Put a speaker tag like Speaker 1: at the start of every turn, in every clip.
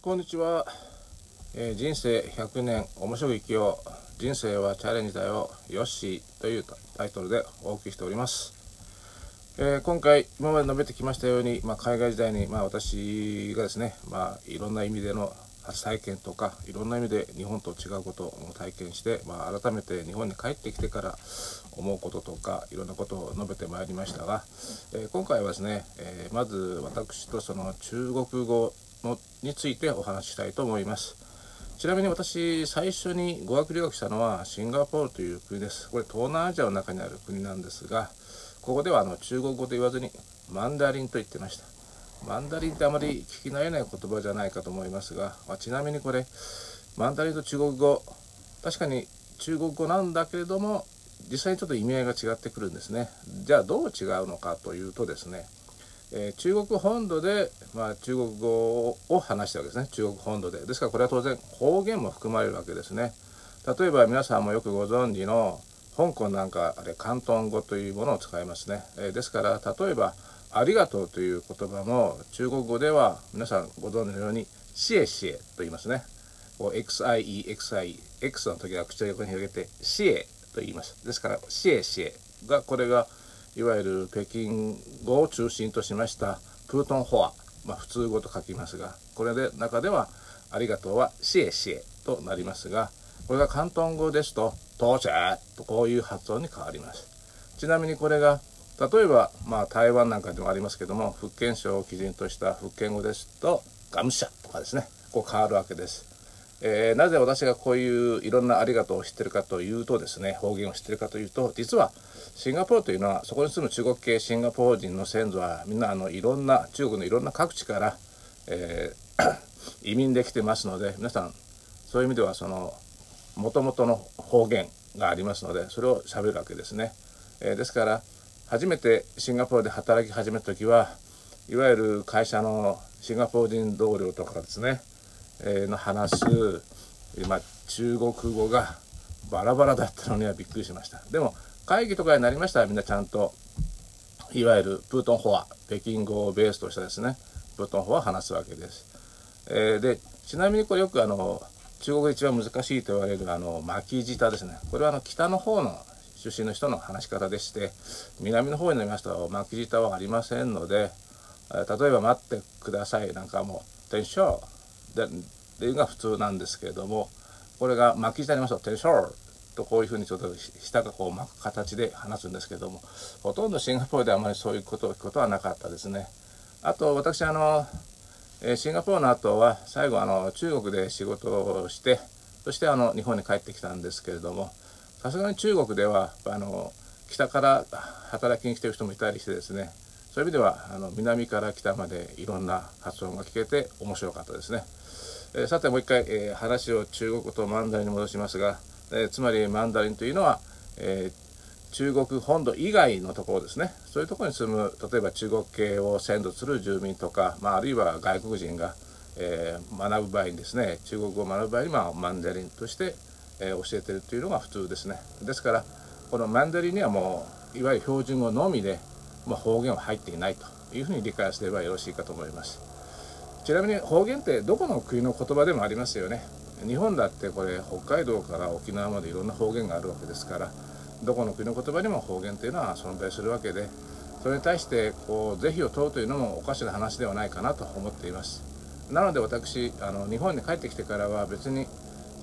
Speaker 1: こんにちは、えー人生100年面白く生きよう。人生はチャレンジだよ。よっしーというタイトルでお送りしております、えー今回今まで述べてきましたように、まあ、海外時代に、まあ、私がですね、まあ、いろんな意味での初体験とかいろんな意味で日本と違うことを体験して、まあ、改めて日本に帰ってきてから思うこととかいろんなことを述べてまいりましたが、えー今回はですね、えーまず私とその中国語のについてお話ししたいと思います。ちなみに私最初に語学留学したのはシンガポールという国です。これ東南アジアの中にある国なんですがここではあの中国語と言わずにマンダリンと言ってました。マンダリンってあまり聞き慣れない言葉じゃないかと思いますが、まあちなみにこれマンダリンと中国語確かに中国語なんだけれども実際にちょっと意味合いが違ってくるんですね。じゃあどう違うのかというとですねえー中国本土で、まあ、中国語を話したわけですね。中国本土で。ですからこれは当然方言も含まれるわけですね。例えば皆さんもよくご存知の香港なんかあれ広東語というものを使いますね、えーですから例えば「ありがとう」という言葉も中国語では皆さんご存知のように「シエシエ」と言いますね。こう XIEXIEX の時は口を横に広げて「シエ」と言います。ですから「シエシエ」がこれがいわゆる北京語を中心としましたプートンホア、まあ、普通語と書きますがこれで中では「ありがとう」は「シエシエ」となりますがこれが広東語ですと「到着」とこういう発音に変わります。ちなみにこれが例えば、まあ、台湾なんかでもありますけども福建省を基準とした福建語ですと「ガムシャ」とかですねこう変わるわけです。えーなぜ私がこういういろんなありがとうを知ってるかというとですね方言を知ってるかというと実はシンガポールというのはそこに住む中国系シンガポール人の先祖はみんなあのいろんな中国のいろんな各地から、えー 移民できてますので皆さんそういう意味ではその元々の方言がありますのでそれを喋るわけですね、えーですから初めてシンガポールで働き始めた時はいわゆる会社のシンガポール人同僚とかですねの話す、まあ、中国語がバラバラだったのにはびっくりしました。でも会議とかになりましたらみんなちゃんといわゆるプートンホア北京語をベースとしたですねプートンホア話すわけです、えーでちなみにこれよくあの中国で一番難しいと言われるあの巻き舌ですね。これはあの北の方の出身の人の話し方でして南の方になりますと巻き舌はありませんので例えば「待ってください」なんかも「テンション」でっていうのが普通なんですけれどもこれが巻き舌になりますと「テンション」とこういうふうにちょっと舌がこう巻く形で話すんですけどもほとんどシンガポールであまりそういうことを聞くことはなかったですね。あと私あのシンガポールの後は最後あの中国で仕事をしてそしてあの日本に帰ってきたんですけれどもさすがに中国ではあの北から働きに来てる人もいたりしてですねそういう意味ではあの南から北までいろんな発音が聞けて面白かったですね。えさてもう一回、え話を中国語とマンダリンに戻しますが、えつまりマンダリンというのは、え中国本土以外のところですね。そういうところに住む例えば中国系を先祖する住民とか、まあ、あるいは外国人が、えー学ぶ場合にですね中国語を学ぶ場合に、まあ、マンダリンとして、えー教えてるというのが普通ですね。ですからこのマンダリンにはもういわゆる標準語のみで、まあ、方言は入っていないというふうに理解すればよろしいかと思います。ちなみに方言ってどこの国の言葉でもありますよね。日本だってこれ北海道から沖縄までいろんな方言があるわけですからどこの国の言葉にも方言というのは存在するわけでそれに対してこう是非を問うというのもおかしな話ではないかなと思っています。なので私あの日本に帰ってきてからは別に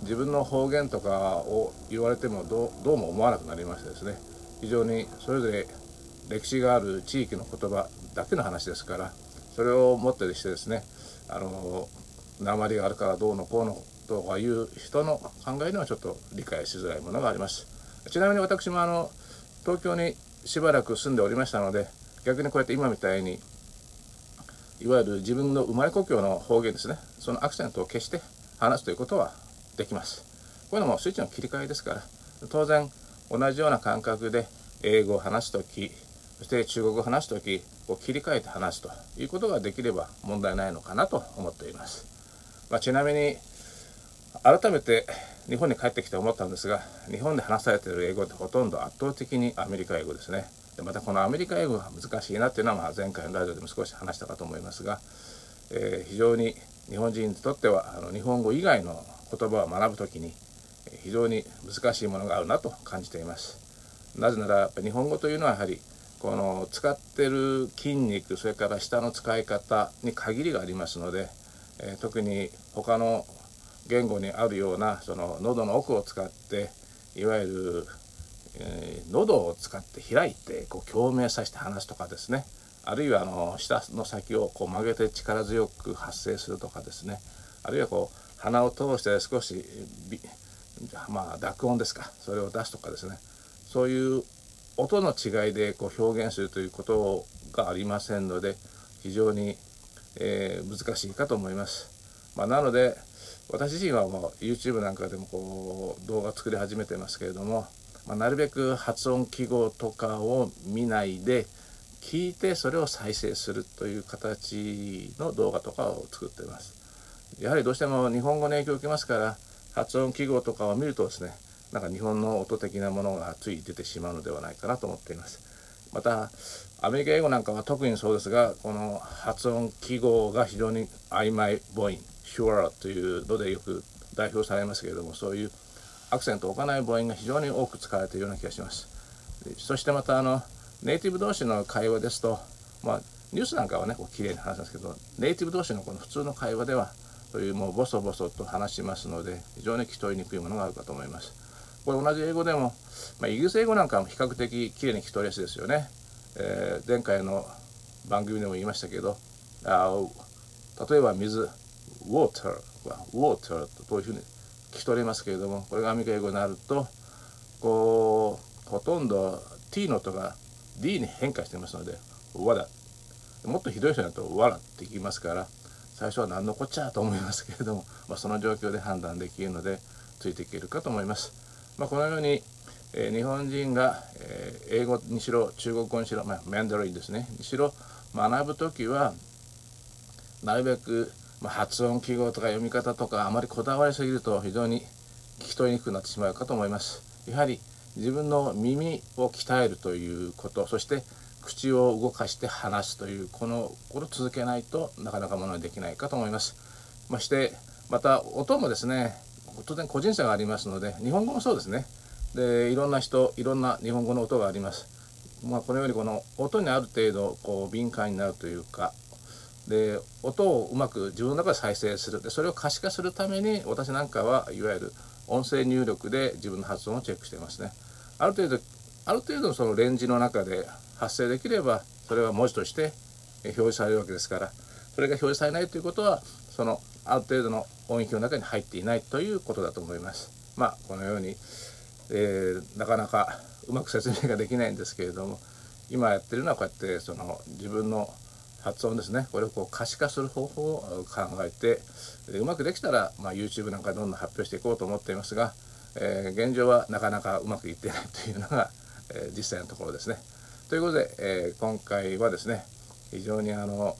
Speaker 1: 自分の方言とかを言われてもどうどうも思わなくなりましてですね。非常にそれぞれ歴史がある地域の言葉だけの話ですからそれをもってしてですね。あの鉛があるからどうのこうのとかいう人の考えにはちょっと理解しづらいものがあります。ちなみに私もあの東京にしばらく住んでおりましたので逆にこうやって今みたいにいわゆる自分の生まれ故郷の方言ですね。そのアクセントを消して話すということはできます。こういうのもスイッチの切り替えですから当然同じような感覚で英語を話す時そして中国を話す時こう切り替えて話すということができれば問題ないのかなと思っています、まあ、ちなみに改めて日本に帰ってきて思ったんですが日本で話されている英語ってほとんど圧倒的にアメリカ英語ですね。でまたこのアメリカ英語が難しいなっていうのはまあ前回のラジオでも少し話したかと思いますが、えー非常に日本人にとってはあの日本語以外の言葉を学ぶ時に非常に難しいものがあるなと感じています。なぜなら日本語というのはやはりこの使ってる筋肉それから舌の使い方に限りがありますので、えー、特に他の言語にあるようなその喉の奥を使っていわゆる、えー、喉を使って開いてこう共鳴させて話すとかですね。あるいはあの舌の先をこう曲げて力強く発声するとかですね。あるいはこう鼻を通して少しまあ濁音ですか。それを出すとかですね。そういう音の違いでこう表現するということがありませんので非常に、えー、難しいかと思います。まあ、なので私自身はもう YouTube なんかでもこう動画作り始めてますけれども、まあ、なるべく発音記号とかを見ないで聞いてそれを再生するという形の動画とかを作っています。やはりどうしても日本語の影響を受けますから発音記号とかを見るとですねなんか日本の音的なものがつい出てしまうのではないかなと思っています。またアメリカ英語なんかは特にそうですがこの発音記号が非常に曖昧母音 sure というのでよく代表されますけれどもそういうアクセントを置かない母音が非常に多く使われているような気がします。そしてまたあのネイティブ同士の会話ですと、まあ、ニュースなんかはねこう綺麗に話すんですけどネイティブ同士のこの普通の会話ではそういうもうボソボソと話しますので非常に聞き取りにくいものがあるかと思います。これ同じ英語でも、まあ、イギリス英語なんかも比較的綺麗に聞き取りやすいですよね。えー、前回の番組でも言いましたけどあ例えば水 water は water とこういうふうに聞き取れますけれどもこれがアメリカ英語になるとこうほとんど t の音が D に変化してますので「わだ」もっとひどい人だと「わら」って言いますから最初は何のこっちゃと思いますけれども、まあ、その状況で判断できるのでついていけるかと思います。まあ、このように、えー、日本人が、えー、英語にしろ中国語にしろ、まあ、マンダリンですねにしろ学ぶ時はなるべく、まあ、発音記号とか読み方とかあまりこだわりすぎると非常に聞き取りにくくなってしまうかと思います。やはり自分の耳を鍛えるということそして口を動かして話すというこのこれを続けないとなかなかものにできないかと思います。ましてまた音もですね当然個人差がありますので日本語もそうですねでいろんな人いろんな日本語の音があります。まあ、このようにこの音にある程度こう敏感になるというかで音をうまく自分の中で再生するでそれを可視化するために私なんかはいわゆる音声入力で自分の発音をチェックしてますね。ある程度ある程度そのレンジの中で発生できればそれは文字として表示されるわけですからそれが表示されないということはそのある程度の音域の中に入っていないということだと思います。まあこのように、えー、なかなかうまく説明ができないんですけれども今やってるのはこうやってその自分の発音ですねこれをこう可視化する方法を考えてうまくできたら、まあ、YouTube なんかどんどん発表していこうと思っていますがえー、現状はなかなかうまくいってないというのが、えー、実際のところですね。ということで、えー、今回はですね非常にあの、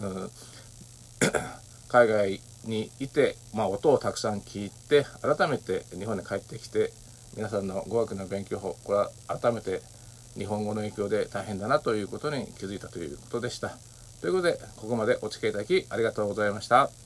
Speaker 1: うん、海外にいて、まあ、音をたくさん聞いて改めて日本に帰ってきて皆さんの語学の勉強法これは改めて日本語の影響で大変だなということに気づいたということでした。ということでここまでお付き合いいただきありがとうございました。